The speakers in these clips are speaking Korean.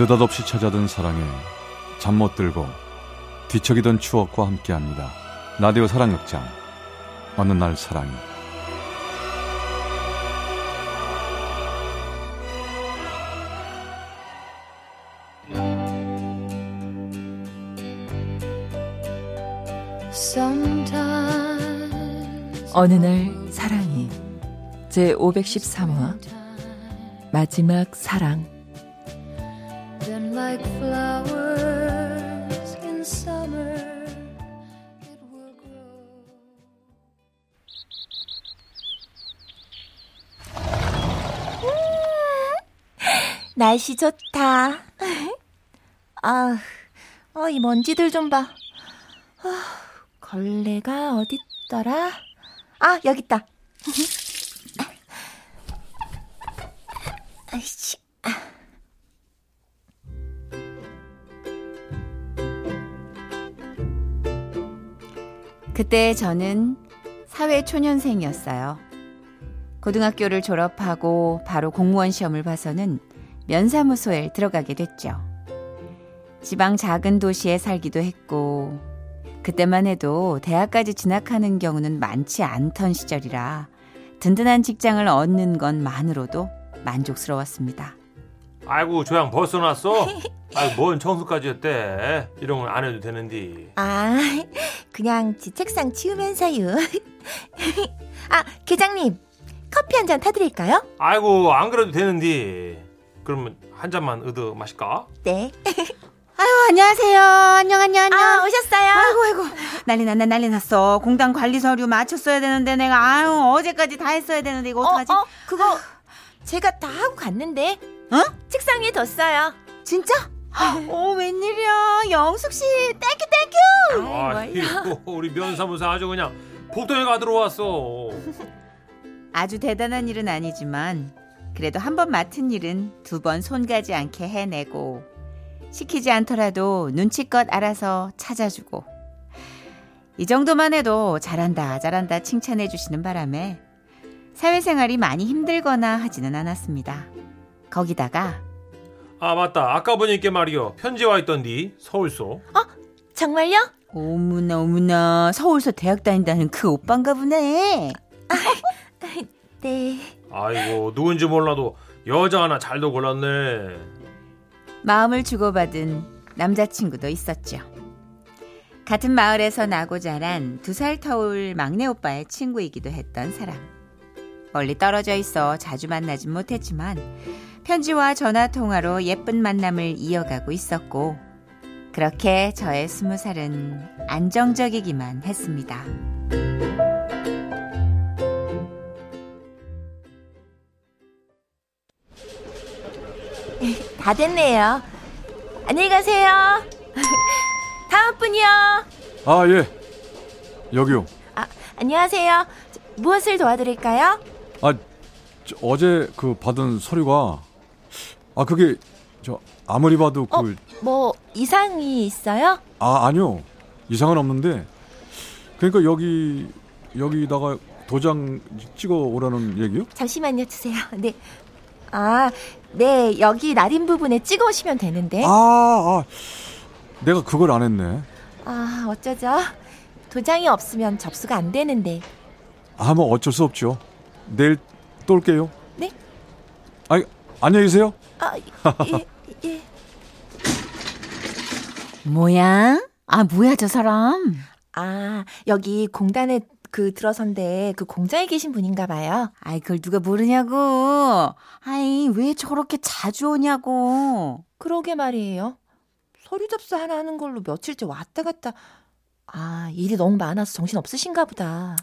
느닷없이 찾아든 사랑에 잠 못 들고 뒤척이던 추억과 함께합니다. 라디오 사랑극장. 어느 날 사랑이. 어느 날 사랑이. 제 513화. 마지막 사랑 날씨 좋다. 아, 어, 이 먼지들 좀 봐. 아, 걸레가 어딨더라? 아, 여기 있다. 아이씨. 그때 저는 사회초년생이었어요. 고등학교를 졸업하고 바로 공무원 시험을 봐서는 면사무소에 들어가게 됐죠. 지방 작은 도시에 살기도 했고, 그때만 해도 대학까지 진학하는 경우는 많지 않던 시절이라 든든한 직장을 얻는 것만으로도 만족스러웠습니다. 아이고 조양 벌써 났어? 아이 뭔 청소까지 했대? 이런 건 안 해도 되는데. 아, 그냥 지 책상 치우면서요. 아, 계장님, 커피 한 잔 타드릴까요? 아이고 안 그래도 되는데. 그러면 한 잔만 얻어 마실까? 네. 아유 안녕하세요. 안녕 안녕 안녕. 아, 오셨어요? 아이고 아이고 난리 났네 난리 났어. 공단 관리 서류 마쳤어야 되는데 내가 아유 어제까지 다 했어야 되는데 이거 어떡하지? 어, 어, 그거 제가 다 하고 갔는데. 어? 책상 위에 뒀어요. 진짜? 어 웬일이야 영숙 씨 thank you thank you. 아이고 우리 면사무소 아주 그냥 복덩이가 들어왔어. 아주 대단한 일은 아니지만 그래도 한 번 맡은 일은 두 번 손가지 않게 해내고 시키지 않더라도 눈치껏 알아서 찾아주고 이 정도만 해도 잘한다 잘한다 칭찬해 주시는 바람에 사회생활이 많이 힘들거나 하지는 않았습니다. 거기다가 아 맞다 아까 보니까 말이요 편지 와 있던디 서울소. 정말요? 어머나 어머나 서울서 대학 다닌다는 그 오빠인가 보네. 네. 아이고 누군지 몰라도 여자 하나 잘도 골랐네. 마음을 주고받은 남자친구도 있었죠. 같은 마을에서 나고 자란 두 살 터울 막내 오빠의 친구이기도 했던 사람. 멀리 떨어져 있어 자주 만나진 못했지만 편지와 전화 통화로 예쁜 만남을 이어가고 있었고 그렇게 저의 스무 살은 안정적이기만 했습니다. 다 됐네요. 안녕히 가세요. 다음 분이요. 아 예 여기요 아, 안녕하세요. 저, 무엇을 도와드릴까요? 아 저, 어제 그 받은 서류가 아 그게 저 아무리 봐도 그 어? 뭐 이상이 있어요? 아, 아니요. 이상은 없는데. 그러니까 여기, 여기다가 도장 찍어 오라는 얘기요? 잠시만요, 주세요. 네. 아, 네, 여기 날인 부분에 찍어 오시면 되는데. 아, 아. 내가 그걸 안 했네. 아, 어쩌죠? 도장이 없으면 접수가 안 되는데. 아, 뭐 어쩔 수 없죠. 내일 또 올게요. 네? 아, 안녕히 계세요. 아, 예, 예. 뭐야? 아 뭐야 저 사람? 아, 여기 공단에 그 들어선데 그 공장에 계신 분인가 봐요. 아이 그걸 누가 모르냐고. 아이 왜 저렇게 자주 오냐고. 그러게 말이에요. 서류 접수 하나 하는 걸로 며칠째 왔다 갔다. 아, 일이 너무 많아서 정신 없으신가 보다.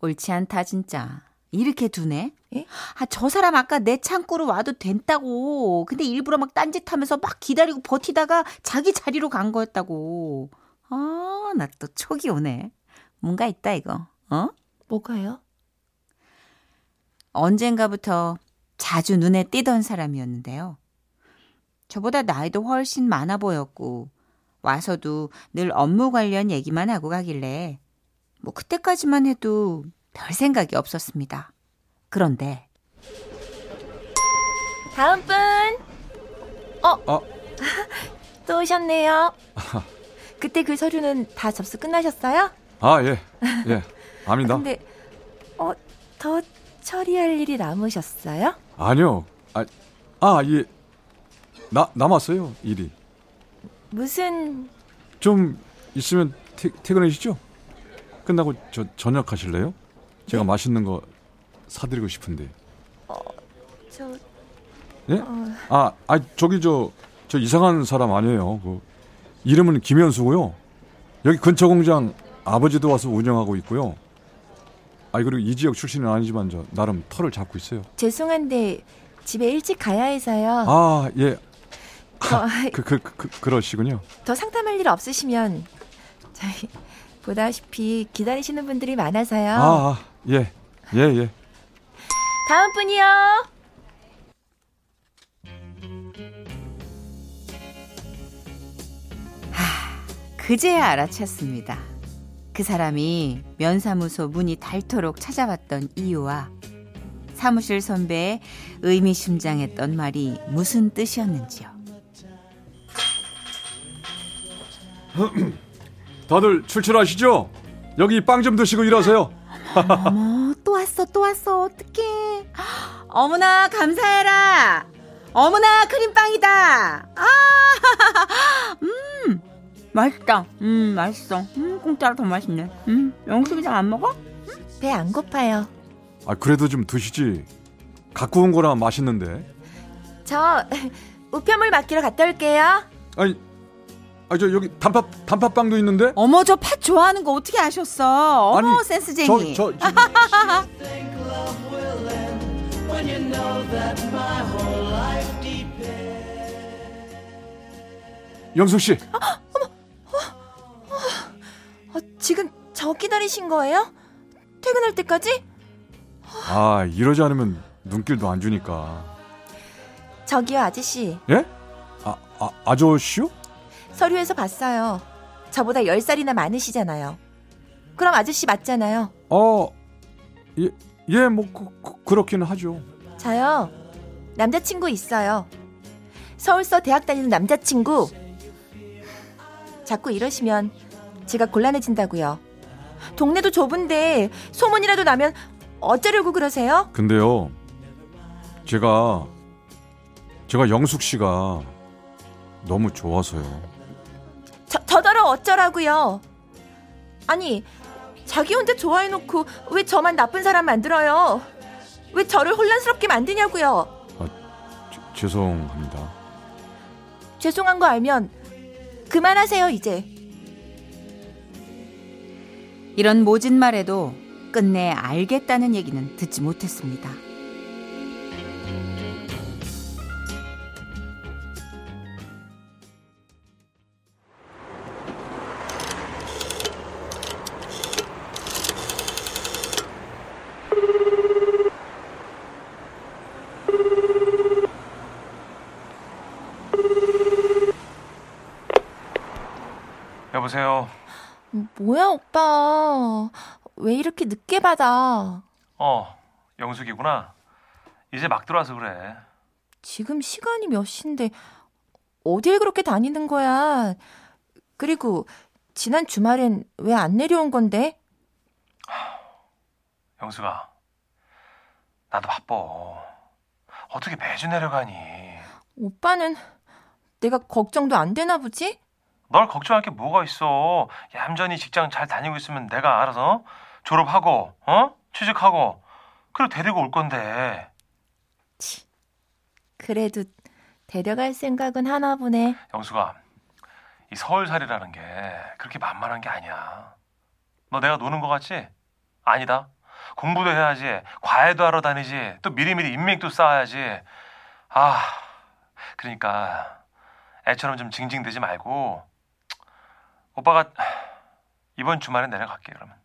옳지 않다 진짜. 이렇게 두네? 예? 아, 저 사람 아까 내 창고로 와도 된다고. 근데 일부러 막 딴짓하면서 막 기다리고 버티다가 자기 자리로 간 거였다고. 아, 나 또 촉이 오네. 뭔가 있다 이거. 어? 뭐가요? 언젠가부터 자주 눈에 띄던 사람이었는데요. 저보다 나이도 훨씬 많아 보였고 와서도 늘 업무 관련 얘기만 하고 가길래 뭐 그때까지만 해도 별 생각이 없었습니다. 그런데 다음 분. 아, 또 오셨네요. 그때 그 서류는 다 접수 끝나셨어요? 아, 예. 예. 압니다. 근데 어, 더 처리할 일이 남으셨어요? 아니요. 아, 아, 예. 나, 남았어요, 일이. 무슨 좀 있으면 퇴, 퇴근하시죠? 끝나고 저 저녁 하실래요? 제가 맛있는 거 사드리고 싶은데. 저 예? 어, 아, 아 저기 저, 저 이상한 사람 아니에요. 그 이름은 김현수고요. 여기 근처 공장 아버지도 와서 운영하고 있고요. 아, 그리고 이 지역 출신은 아니지만 저 나름 털을 잡고 있어요. 죄송한데 집에 일찍 가야 해서요. 아, 예. 더, 그, 그, 그, 그 그러시군요. 더 상담할 일 없으시면 저희 보다시피 기다리시는 분들이 많아서요. 아, 아, 예. 예, 예. 다음 분이요. 그제야 알아챘습니다. 그 사람이 면사무소 문이 닳도록 찾아왔던 이유와 사무실 선배의 의미심장했던 말이 무슨 뜻이었는지요. 다들 출출하시죠? 여기 빵 좀 드시고 일하세요. 어머, 또 왔어, 또 왔어. 어떡해. 어머나, 감사해라. 어머나, 크림빵이다. 아, 음, 맛있다. 음, 맛있어. 음, 공짜로 더 맛있네. 음, 영숙이장 안 먹어? 배안 고파요. 아, 그래도 좀 드시지. 갖고 온 거라 맛있는데. 저 우편물 맡기러 갔다 올게요. 아니, 아, 저 여기 단팥, 단팥빵도 있는데? 어머, 저 팥 좋아하는 거 어떻게 아셨어? 어머, 아니, 센스쟁이. 저, 저, 저 영숙 씨, 어, 지금 저 기다리신 거예요? 퇴근할 때까지? 아 이러지 않으면 눈길도 안 주니까. 저기요 아저씨 예? 아, 아 아저씨요? 서류에서 봤어요. 저보다 10살이나 많으시잖아요. 그럼 아저씨 맞잖아요. 어, 예, 예, 뭐 그, 그, 그 렇기는 하죠. 저요 남자친구 있어요. 서울서 대학 다니는 남자친구. 자꾸 이러시면 제가 곤란해진다고요. 동네도 좁은데 소문이라도 나면 어쩌려고 그러세요? 근데요, 제가 제가 영숙 씨가 너무 좋아서요. 저, 어쩌라고요? 아니, 자기 혼자 좋아해놓고 왜 저만 나쁜 사람 만들어요? 왜 저를 혼란스럽게 만드냐고요? 제- 죄송합니다. 죄송한 거 알면 그만하세요, 이제. 이런 모진 말에도 끝내 알겠다는 얘기는 듣지 못했습니다. 여보세요. 뭐야, 오빠. 왜 이렇게 늦게 받아? 어, 영숙이구나. 이제 막 들어와서 그래. 지금 시간이 몇 시인데 어딜 그렇게 다니는 거야? 그리고 지난 주말엔 왜 안 내려온 건데? 영숙아, 나도 바빠. 어떻게 매주 내려가니? 오빠는 내가 걱정도 안 되나 보지? 널 걱정할 게 뭐가 있어? 얌전히 직장 잘 다니고 있으면 내가 알아서 졸업하고, 어? 취직하고, 그리고 데리고 올 건데. 그래도 데려갈 생각은 하나 보네. 영숙아, 이 서울살이라는 게 그렇게 만만한 게 아니야. 너 내가 노는 거 같지? 아니다. 공부도 해야지, 과외도 하러 다니지, 또 미리미리 인맥도 쌓아야지. 아, 그러니까 애처럼 좀 징징대지 말고 오빠가 이번 주말에 내려갈게 그러면.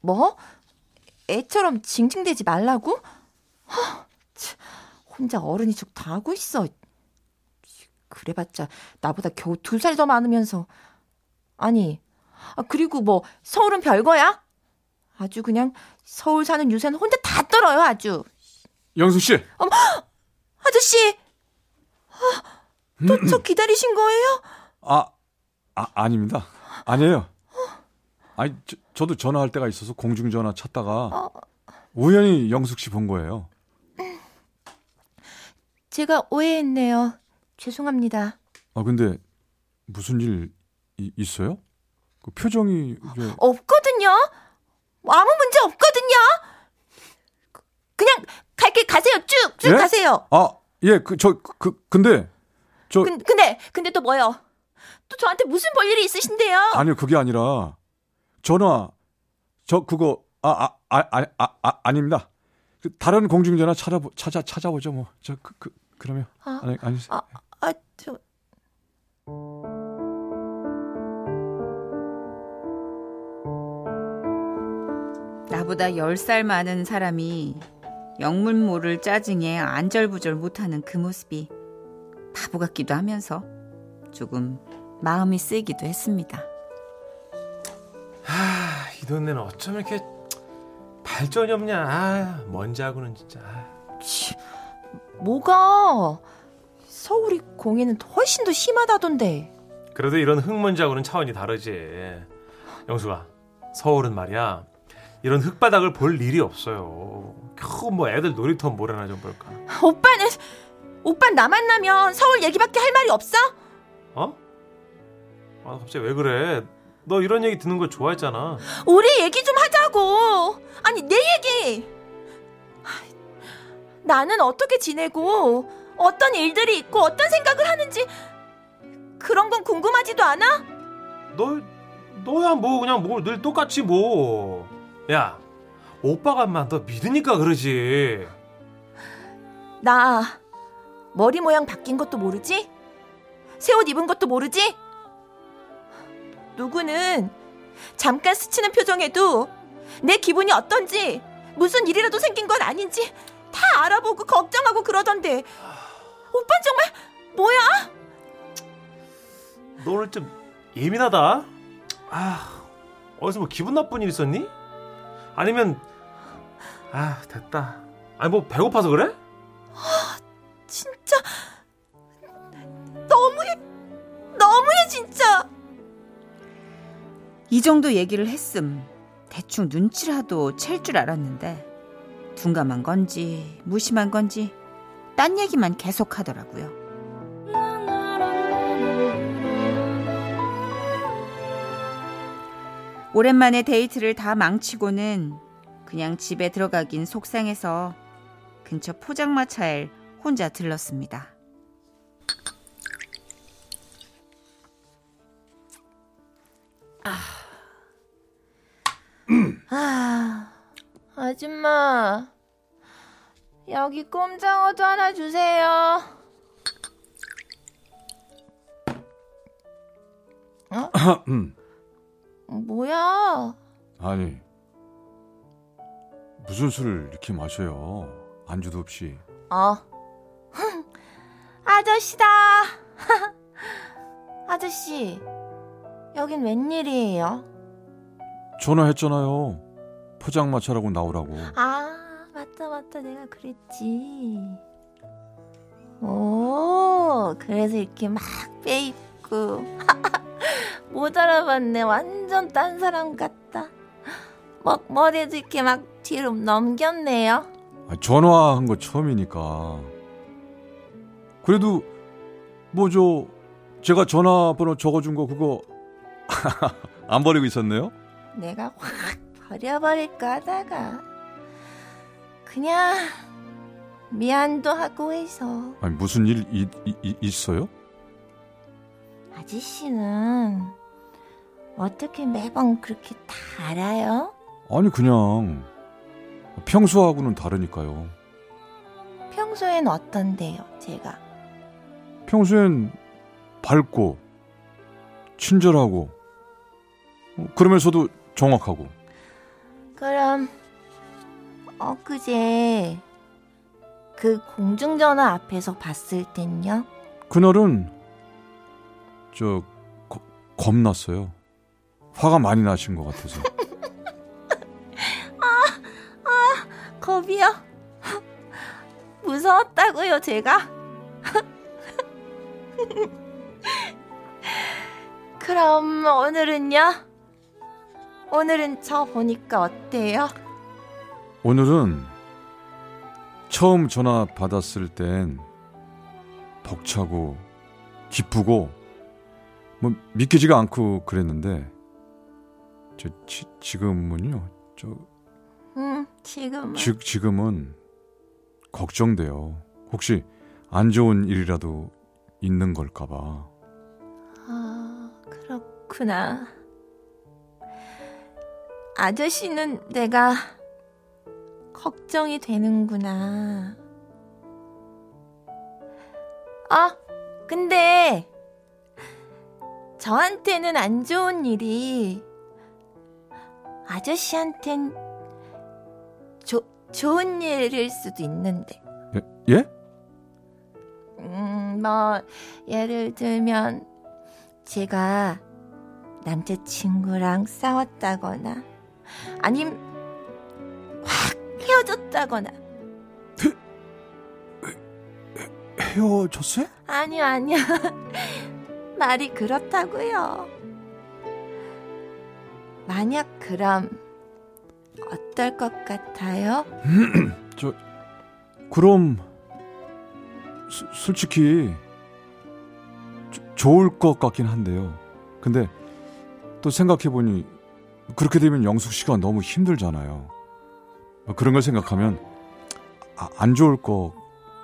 뭐? 애처럼 징징대지 말라고? 혼자 어른이 죽 다 하고 있어. 그래봤자 나보다 겨우 두 살 더 많으면서. 아니, 아, 그리고 뭐 서울은 별거야? 아주 그냥 서울 사는 유세는 혼자 다 떨어요 아주. 영숙 씨, 아저씨, 또저 기다리신 거예요? 아, 아 아닙니다. 아니에요. 아니 저, 저도 전화할 때가 있어서 공중전화 찾다가 우연히 영숙 씨 본 거예요. 제가 오해했네요. 죄송합니다. 아 근데 무슨 일 이, 있어요? 그 표정이 이게 없거든요. 아무 문제 없거든요. 그냥 갈길 가세요. 쭉, 쭉 예? 가세요. 아, 예, 그, 저, 그, 근데, 저, 근, 근데, 근데 또 뭐요? 또 저한테 무슨 볼일이 있으신데요? 아니요, 그게 아니라, 전화, 저, 그거, 아, 아, 아, 아, 아, 아 아닙니다. 그 다른 공중전화 찾아보, 찾아, 찾아보죠, 뭐. 저, 그, 그, 그러면. 아, 아니, 아니, 아, 아, 저, 나보다 10살 많은 사람이 영문 모를 짜증에 안절부절 못하는 그 모습이 바보 같기도 하면서 조금 마음이 쓰이기도 했습니다. 아, 이 동네는 어쩜 이렇게 발전이 없냐. 아, 먼지 하고는 진짜. 아. 치, 뭐가? 서울이 공해는 훨씬 더 심하다던데. 그래도 이런 흙먼지하고는 차원이 다르지. 영수가, 서울은 말이야. 이런 흙바닥을 볼 일이 없어요. 겨우 뭐 애들 놀이터 모래나 좀 볼까. 오빠는, 오빠 나 만나면 서울 얘기밖에 할 말이 없어? 어? 아, 갑자기 왜 그래? 너 이런 얘기 듣는 거 좋아했잖아. 우리 얘기 좀 하자고. 아니, 내 얘기. 나는 어떻게 지내고, 어떤 일들이 있고, 어떤 생각을 하는지, 그런 건 궁금하지도 않아? 너, 너야 뭐 그냥 뭐 늘 똑같이 뭐. 야, 오빠가 인마 너 믿으니까 그러지. 나, 머리 모양 바뀐 것도 모르지? 새 옷 입은 것도 모르지? 누구는 잠깐 스치는 표정에도 내 기분이 어떤지, 무슨 일이라도 생긴 건 아닌지 다 알아보고 걱정하고 그러던데. 오빠 정말 뭐야? 너 오늘 좀 예민하다. 아, 어디서 뭐 기분 나쁜 일 있었니? 아니면 아 됐다. 아니 뭐 배고파서 그래? 진짜 너무해, 너무해 진짜. 이 정도 얘기를 했음 대충 눈치라도 챌 줄 알았는데 둔감한 건지 무심한 건지 딴 얘기만 계속 하더라고요. 오랜만에 데이트를 다 망치고는 그냥 집에 들어가긴 속상해서 근처 포장마차에 혼자 들렀습니다. 아, 아줌마, 여기 꼼장어도 하나 주세요. 음. 뭐야? 아니, 무슨 술을 이렇게 마셔요? 안주도 없이. 어. 아저씨다. 아저씨, 여긴 웬일이에요? 전화했잖아요. 포장마차라고 나오라고. 아, 맞다, 맞다. 내가 그랬지. 오, 그래서 이렇게 막 빼입고. 못 알아봤네. 완전 딴 사람 같다. 뭐, 머리도 이렇게 막 뒤로 넘겼네요. 아, 전화한 거 처음이니까. 그래도 뭐 저 제가 전화번호 적어준 거 그거 안 버리고 있었네요. 내가 확 버려버릴까 하다가. 그냥, 미안도 하고 해서. 아니 무슨 일 이, 이, 이- 있어요? 아저씨는 어떻게 매번 그렇게 다 알아요? 아니 그냥 평소하고는 다르니까요. 평소엔 어떤데요, 제가? 평소엔 밝고 친절하고 어, 그러면서도 정확하고 그럼 엊그제 그 공중전화 앞에서 봤을 땐요? 그날은 저 거- 겁났어요. 화가 많이 나신 것 같아서. 겁이요? 무서웠다고요, 제가? 그럼 오늘은요? 오늘은 저 보니까 어때요? 오늘은 처음 전화 받았을 땐 벅차고 기쁘고 뭐 믿기지가 않고 그랬는데 저 지, 지금은요 저 응, 지금은. 지, 지금은 걱정돼요 혹시 안 좋은 일이라도 있는 걸까 봐 아, 그렇구나. 아저씨는 내가 걱정이 되는구나. 아, 근데 저한테는 안 좋은 일이 아저씨한텐 조, 좋은 일일 수도 있는데. 예? 음, 뭐 예를 들면 제가 남자친구랑 싸웠다거나 아님 확 헤어졌다거나 헤어졌어요? 아니요 아니요 말이 그렇다고요 만약 그럼 어떨 것 같아요? 저 그럼 수- 솔직히 조- 좋을 것 같긴 한데요. 근데 또 생각해 보니 그렇게 되면 영숙 씨가 너무 힘들잖아요. 그런 걸 생각하면 아, 안 좋을 것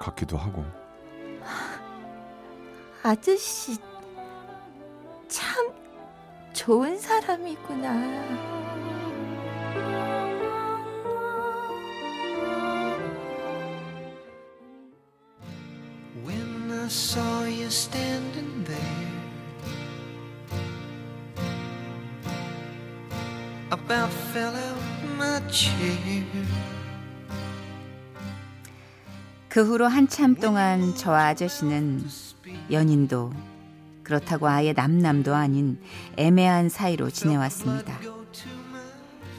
같기도 하고. 아저씨 참 좋은 사람이구나. When I saw you standing there, about fell out my chair. 그 후로 한참 동안 저와 아저씨는 연인도 그렇다고 아예 남남도 아닌 애매한 사이로 지내왔습니다.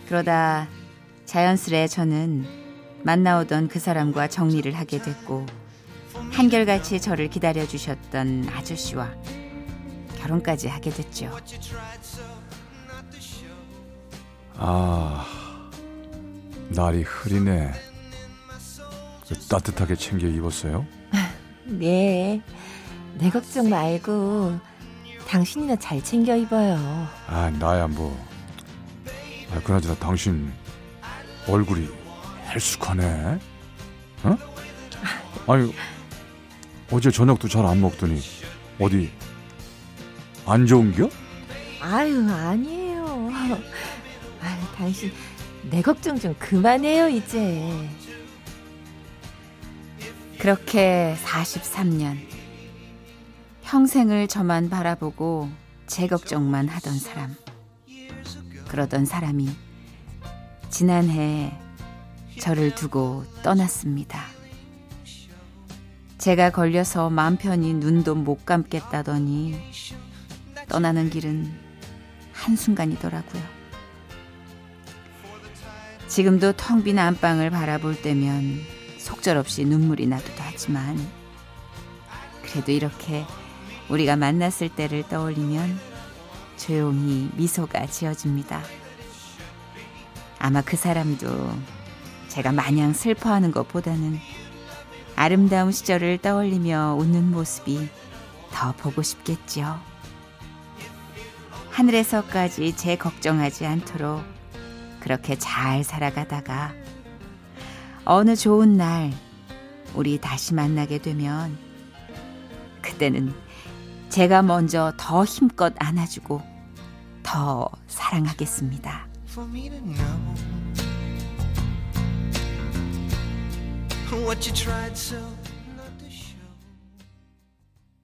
그러다 자연스레 저는 만나오던 그 사람과 정리를 하게 됐고 한결같이 저를 기다려 주셨던 아저씨와 결혼까지 하게 됐죠. 아 날이 흐리네. 그 따뜻하게 챙겨 입었어요? 네. 내 걱정 말고 당신이나 잘 챙겨 입어요. 아 나야 뭐. 아 그나저나 당신 얼굴이 헬쑥하네. 어? 아니 어제 저녁도 잘 안 먹더니 어디 안 좋은겨? 아유, 아니에요. 아유, 당신 내 걱정 좀 그만해요, 이제. 그렇게 43년 평생을 저만 바라보고 제 걱정만 하던 사람 그러던 사람이 지난해 저를 두고 떠났습니다. 제가 걸려서 마음 편히 눈도 못 감겠다더니 떠나는 길은 한순간이더라고요. 지금도 텅 빈 안방을 바라볼 때면 속절없이 눈물이 나기도 하지만 그래도 이렇게 우리가 만났을 때를 떠올리면 조용히 미소가 지어집니다. 아마 그 사람도 제가 마냥 슬퍼하는 것보다는 아름다운 시절을 떠올리며 웃는 모습이 더 보고 싶겠죠. 하늘에서까지 제 걱정하지 않도록 그렇게 잘 살아가다가 어느 좋은 날 우리 다시 만나게 되면 그때는 제가 먼저 더 힘껏 안아주고 더 사랑하겠습니다.